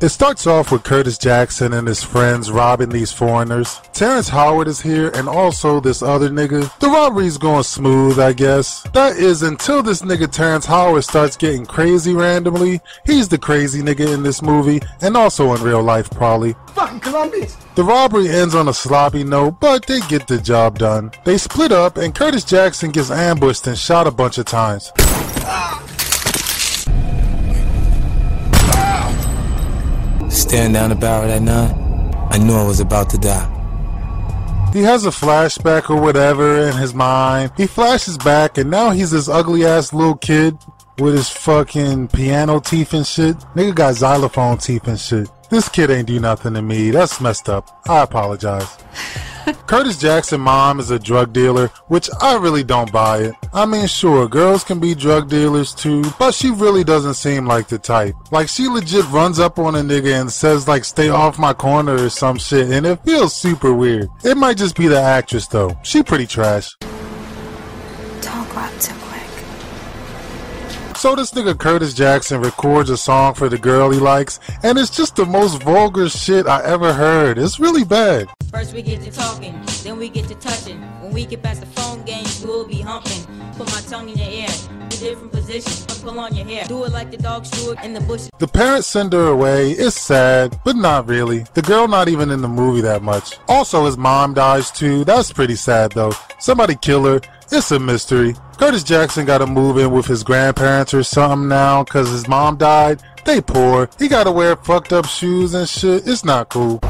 It starts off with Curtis Jackson and his friends robbing these foreigners. Terrence Howard is here and also this other nigga. The robbery's going smooth, I guess. That is until this nigga Terrence Howard starts getting crazy randomly. He's the crazy nigga in this movie and also in real life probably. Fucking Colombians! The robbery ends on a sloppy note, but they get the job done. They split up and Curtis Jackson gets ambushed and shot a bunch of times. Ah. Staring down the barrel that nine, I knew I was about to die. He has a flashback or whatever in his mind. He flashes back and now he's this ugly ass little kid with his fucking piano teeth and shit. Nigga got xylophone teeth and shit. This kid ain't do nothing to me. That's messed up. I apologize. Curtis Jackson mom is a drug dealer, which I really don't buy it. I mean, sure, girls can be drug dealers too, but she really doesn't seem like the type. Like she legit runs up on a nigga and says like stay off my corner or some shit and it feels super weird. It might just be the actress though. She pretty trash. Don't go up too quick. So this nigga Curtis Jackson records a song for the girl he likes, and it's just the most vulgar shit I ever heard. It's really bad. First we get to talking, then we get to touching. When we get past the phone games, we'll be humping. Put my tongue in your ear, the different positions, pull on your hair. Do it like the dogs do it in the bush. The parents send her away. It's sad, but not really. The girl not even in the movie that much. Also, his mom dies too. That's pretty sad though. Somebody kill her. It's a mystery. Curtis Jackson gotta move in with his grandparents or something now cause his mom died. They poor. He gotta wear fucked up shoes and shit. It's not cool.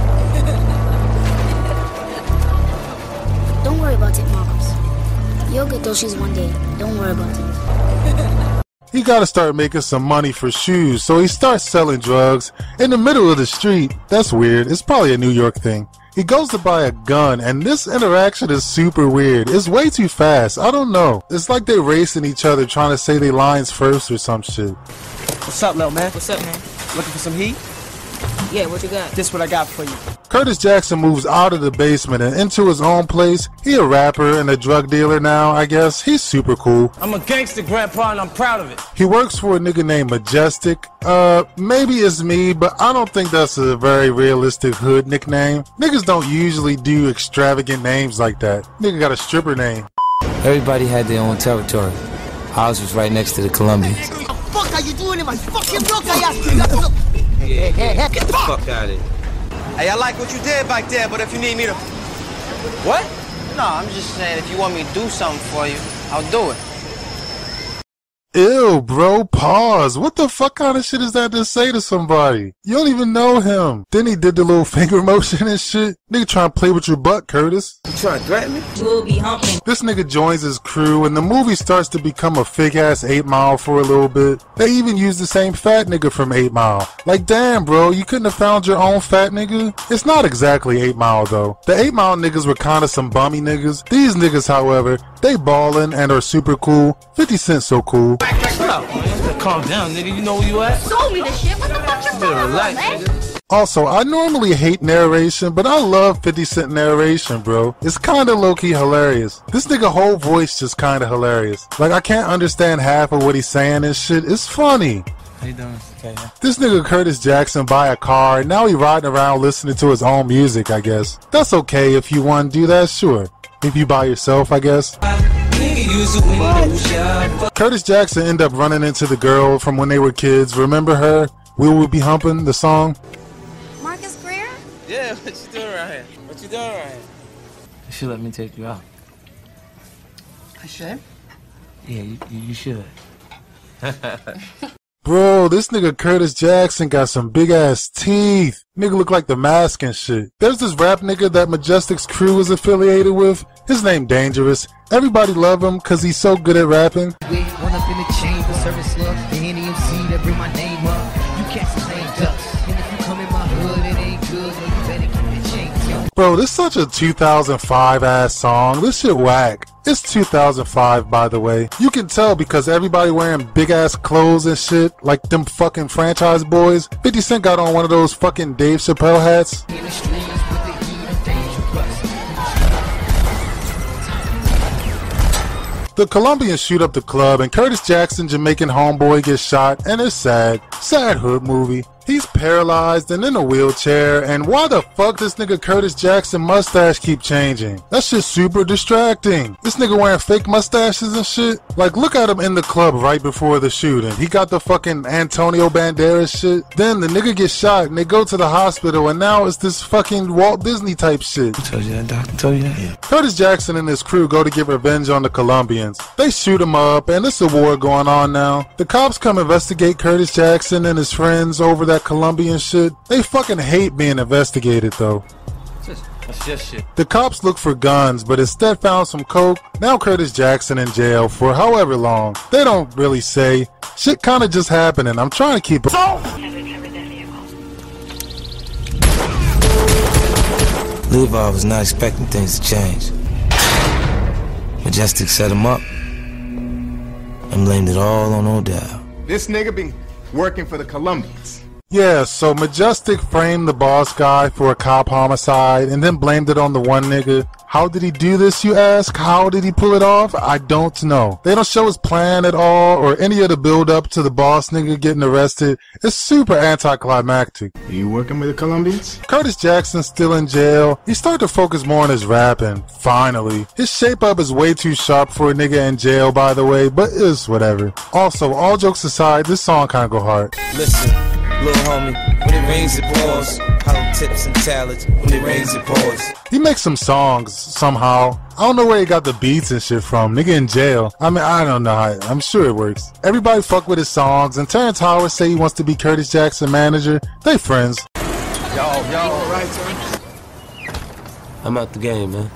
You'll get those shoes one day. Don't worry about it. He gotta start making some money for shoes, so he starts selling drugs in the middle of the street. That's weird. It's probably a New York thing. He goes to buy a gun, and this interaction is super weird. It's way too fast. I don't know. It's like they're racing each other trying to say their lines first or some shit. What's up, little man? What's up, man? Looking for some heat? Yeah, what you got? This what I got for you. Curtis Jackson moves out of the basement and into his own place. He a rapper and a drug dealer now, I guess. He's super cool. I'm a gangster, grandpa, and I'm proud of it. He works for a nigga named Majestic. Uh, maybe it's me, but I don't think that's a very realistic hood nickname. Niggas don't usually do extravagant names like that. Nigga got a stripper name. Everybody had their own territory. Ours was right next to the Colombians. What the fuck are you doing in my fucking book? I asked you. Yeah, get the fuck fuck out of here. Hey, I like what you did back there, but if you need me to. What? No, I'm just saying if you want me to do something for you, I'll do it. Ew, bro, pause. What the fuck kind of shit is that to say to somebody? You don't even know him. Then he did the little finger motion and shit. Nigga trying to play with your butt, Curtis. You trying to threaten me? We'll be humping. This nigga joins his crew and the movie starts to become a fake ass 8 Mile for a little bit. They even use the same fat nigga from 8 Mile. Like damn bro, you couldn't have found your own fat nigga? It's not exactly 8 Mile though. The 8 Mile niggas were kinda some bummy niggas. These niggas however, they ballin' and are super cool. 50 Cent so cool. Shut up, man. Calm down, nigga. You know where you at? Sold me the shit. What the fuck you Better talking relax, about, man? Also, I normally hate narration, but I love 50 Cent narration, bro. It's kinda low-key hilarious. This nigga whole voice just kinda hilarious. Like, I can't understand half of what he's saying and shit. It's funny. How you doing? Okay, yeah. This nigga Curtis Jackson buy a car, and now he riding around listening to his own music, I guess. That's okay if you want to do that, sure. If you by yourself, I guess. Curtis Jackson end up running into the girl from when they were kids. Remember her? We Will Be Humping, the song? Marcus Greer? Yeah, what you doing around here? What you doing around here? You should let me take you out. I should. Yeah, you, you you should. Bro, this nigga Curtis Jackson got some big ass teeth. Nigga look like the mask and shit. There's this rap nigga that Majestic's crew is affiliated with. His name Dangerous. Everybody love him cause he's so good at rapping. Wait, one up in the chamber, service love. The NEMC that bring my name up. You cats is lame ducks. And if you come in my hood, it ain't good. Well, you better keep the chains, yo. Bro, this such a 2005 ass song. This shit whack. It's 2005, by the way. You can tell because everybody wearing big ass clothes and shit, like them fucking Franchize Boyz. 50 Cent got on one of those fucking Dave Chappelle hats. The Colombians shoot up the club and Curtis Jackson, Jamaican homeboy, gets shot and it's sad. Sad hood movie. He's paralyzed and in a wheelchair, and why the fuck this nigga Curtis Jackson mustache keep changing? That shit's super distracting. This nigga wearing fake mustaches and shit. Like, look at him in the club right before the shooting. He got the fucking Antonio Banderas shit. Then the nigga gets shot and they go to the hospital, and now it's this fucking Walt Disney type shit. Told you that, doctor. Told you that. Yeah. Curtis Jackson and his crew go to get revenge on the Colombians. They shoot him up, and it's a war going on now. The cops come investigate Curtis Jackson and his friends over that Colombian shit. They fucking hate being investigated though. That's just shit. The cops look for guns, but instead found some coke. Now Curtis Jackson in jail for however long. They don't really say. Shit kinda just happening. I'm trying to keep it. Levi was not expecting things to change. Majestic set him up and blamed it all on Odell. This nigga been working for the Colombians. Yeah, so Majestic framed the boss guy for a cop homicide and then blamed it on the one nigga. How did he do this, you ask? How did he pull it off? I don't know. They don't show his plan at all or any of the build up to the boss nigga getting arrested. It's super anticlimactic. You working with the Colombians? Curtis Jackson's still in jail. He started to focus more on his rapping. Finally. His shape up is way too sharp for a nigga in jail, by the way, but it's whatever. Also, all jokes aside, this song kinda go hard. Listen, little homie, when it rains it pours. Hollow tips and talents, when it rains it pours. He makes some songs somehow. I don't know where he got the beats and shit from. Nigga in jail. I mean, I don't know. How, I'm sure it works. Everybody fuck with his songs, and Terrence Howard say he wants to be Curtis Jackson manager. They friends. Y'all, y'all all right, sir? I'm out the game, man.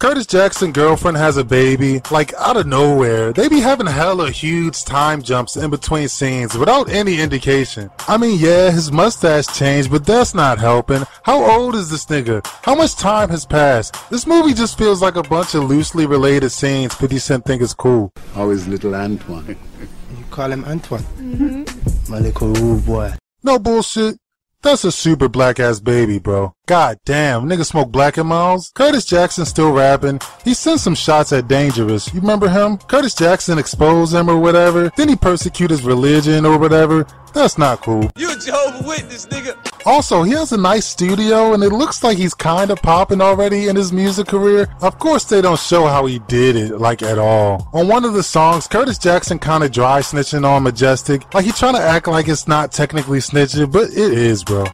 Curtis Jackson girlfriend has a baby, like out of nowhere. They be having hella huge time jumps in between scenes without any indication. I mean, yeah, his mustache changed, but that's not helping. How old is this nigga? How much time has passed? This movie just feels like a bunch of loosely related scenes 50 Cent think is cool. How is little Antoine? You call him Antoine? Mm-hmm. My little rude boy. No bullshit. That's a super black ass baby, bro. God damn, nigga smoke Black and Milds. Curtis Jackson still rapping. He sent some shots at Dangerous. You remember him? Curtis Jackson exposed him or whatever. Then he persecute his religion or whatever. That's not cool. You a Jehovah Witness, nigga. Also, he has a nice studio and it looks like he's kind of popping already in his music career. Of course, they don't show how he did it, like at all. On one of the songs, Curtis Jackson kind of dry snitching on Majestic. Like he's trying to act like it's not technically snitching, but it is, bro.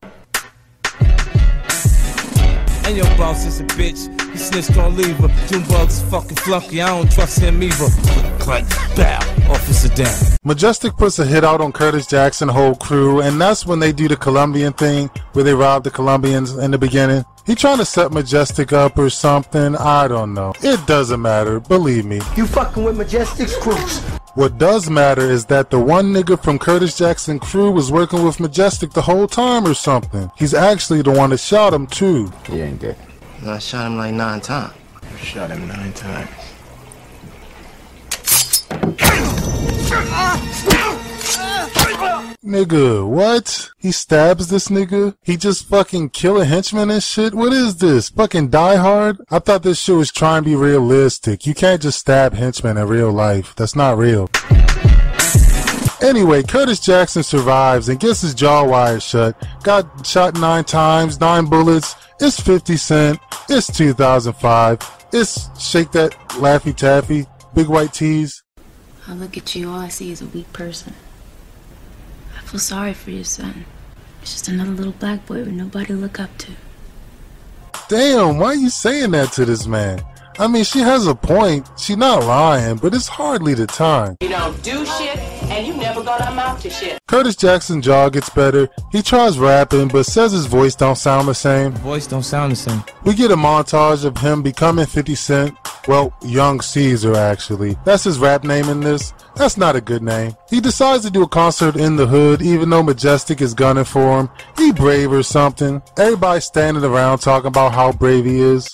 And your boss is a bitch. He snitched on Levar. Junebug's fucking flunky. I don't trust him either. Click, bow. Officer down. Majestic puts a hit out on Curtis Jackson whole crew, and that's when they do the Colombian thing where they rob the Colombians in the beginning. He trying to set Majestic up or something. I don't know. It doesn't matter. Believe me. You fucking with Majestic's crews. What does matter is that the one nigga from Curtis Jackson crew was working with Majestic the whole time or something. He's actually the one that shot him too. He ain't dead. I shot him like nine times. You shot him nine times. Nigga, what? He stabs this nigga? He just fucking kill a henchman and shit? What is this? Fucking Die Hard? I thought this shit was trying to be realistic. You can't just stab henchmen in real life. That's not real. Anyway, Curtis Jackson survives and gets his jaw wired shut. Got shot nine times, nine bullets. It's 50 Cent. It's 2005. It's Shake That Laffy Taffy. Big White Tees. I look at you, all I see is a weak person. I feel sorry for your son. He's just another little black boy with nobody to look up to. Damn, why are you saying that to this man? I mean, she has a point. She not lying, but it's hardly the time. You don't do shit, and you never gonna amount to shit. Curtis Jackson jaw gets better. He tries rapping, but says his voice don't sound the same. Voice don't sound the same. We get a montage of him becoming 50 Cent. Well, Young Caesar, actually. That's his rap name in this. That's not a good name. He decides to do a concert in the hood, even though Majestic is gunning for him. He brave or something. Everybody standing around talking about how brave he is.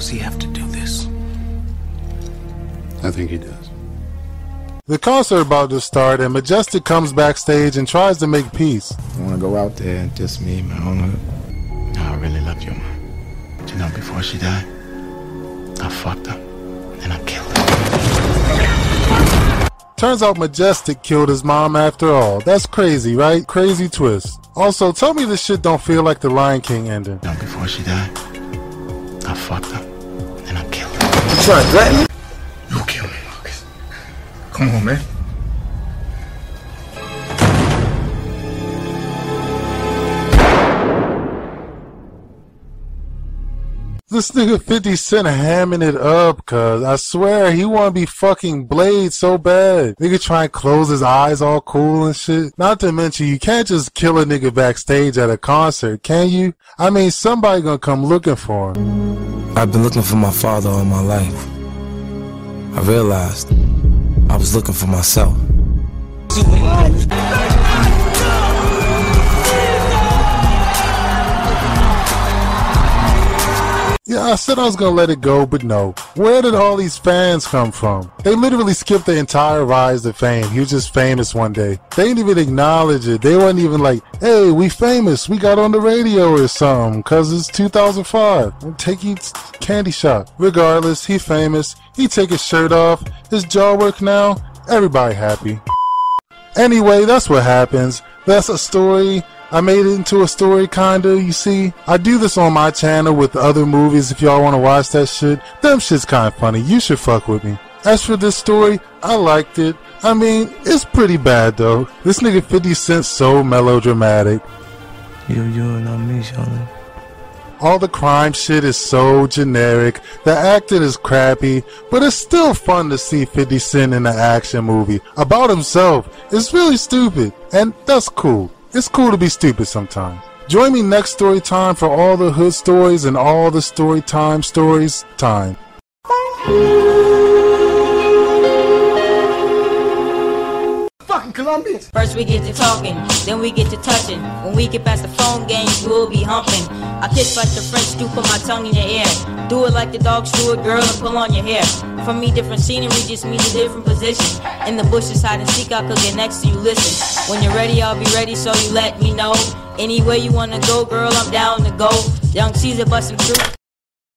Does he have to do this? I think he does. The concert about to start, and Majestic comes backstage and tries to make peace. I want to go out there and just me, my own hood. I really love your mom. But you know, before she died, I fucked her and I killed her. Turns out Majestic killed his mom after all. That's crazy, right? Crazy twist. Also, tell me this shit don't feel like the Lion King ending. Now, before she died, I fucked her. You trying to threaten me? You kill me, Marcus. Come on, man. This nigga 50 Cent hamming it up, cuz I swear he wanna be fucking Blade so bad. Nigga try and close his eyes all cool and shit. Not to mention, you can't just kill a nigga backstage at a concert, can you? I mean, somebody gonna come looking for him. I've been looking for my father all my life. I realized I was looking for myself. Yeah, I said I was gonna let it go, but no. Where did all these fans come from? They literally skipped the entire rise to fame. He was just famous one day. They didn't even acknowledge it. They weren't even like, hey, we famous. We got on the radio or something, cause it's 2005. I'm taking candy shop. Regardless, he famous. He take his shirt off. His jaw work now. Everybody happy. Anyway, that's what happens. That's a story. I made it into a story kinda, you see. I do this on my channel with other movies if y'all wanna watch that shit. Them shit's kinda funny. You should fuck with me. As for this story, I liked it. I mean, it's pretty bad though. This nigga 50 Cent's so melodramatic. You, you and not me, Charlie. All the crime shit is so generic. The acting is crappy, but it's still fun to see 50 Cent in an action movie about himself. It's really stupid, and that's cool. It's cool to be stupid sometimes. Join me next story time for all the hood stories and all the story time stories time. First we get to talking, then we get to touching. When we get past the phone games, we'll be humping. I kiss like the French do, put my tongue in your ear. Do it like the dogs do it, girl, and pull on your hair. For me, different scenery just means a different position. In the bushes, hide and seek, I could get next to you, listen. When you're ready, I'll be ready, so you let me know. Anywhere you wanna go, girl, I'm down to go. Young Caesar bustin' through.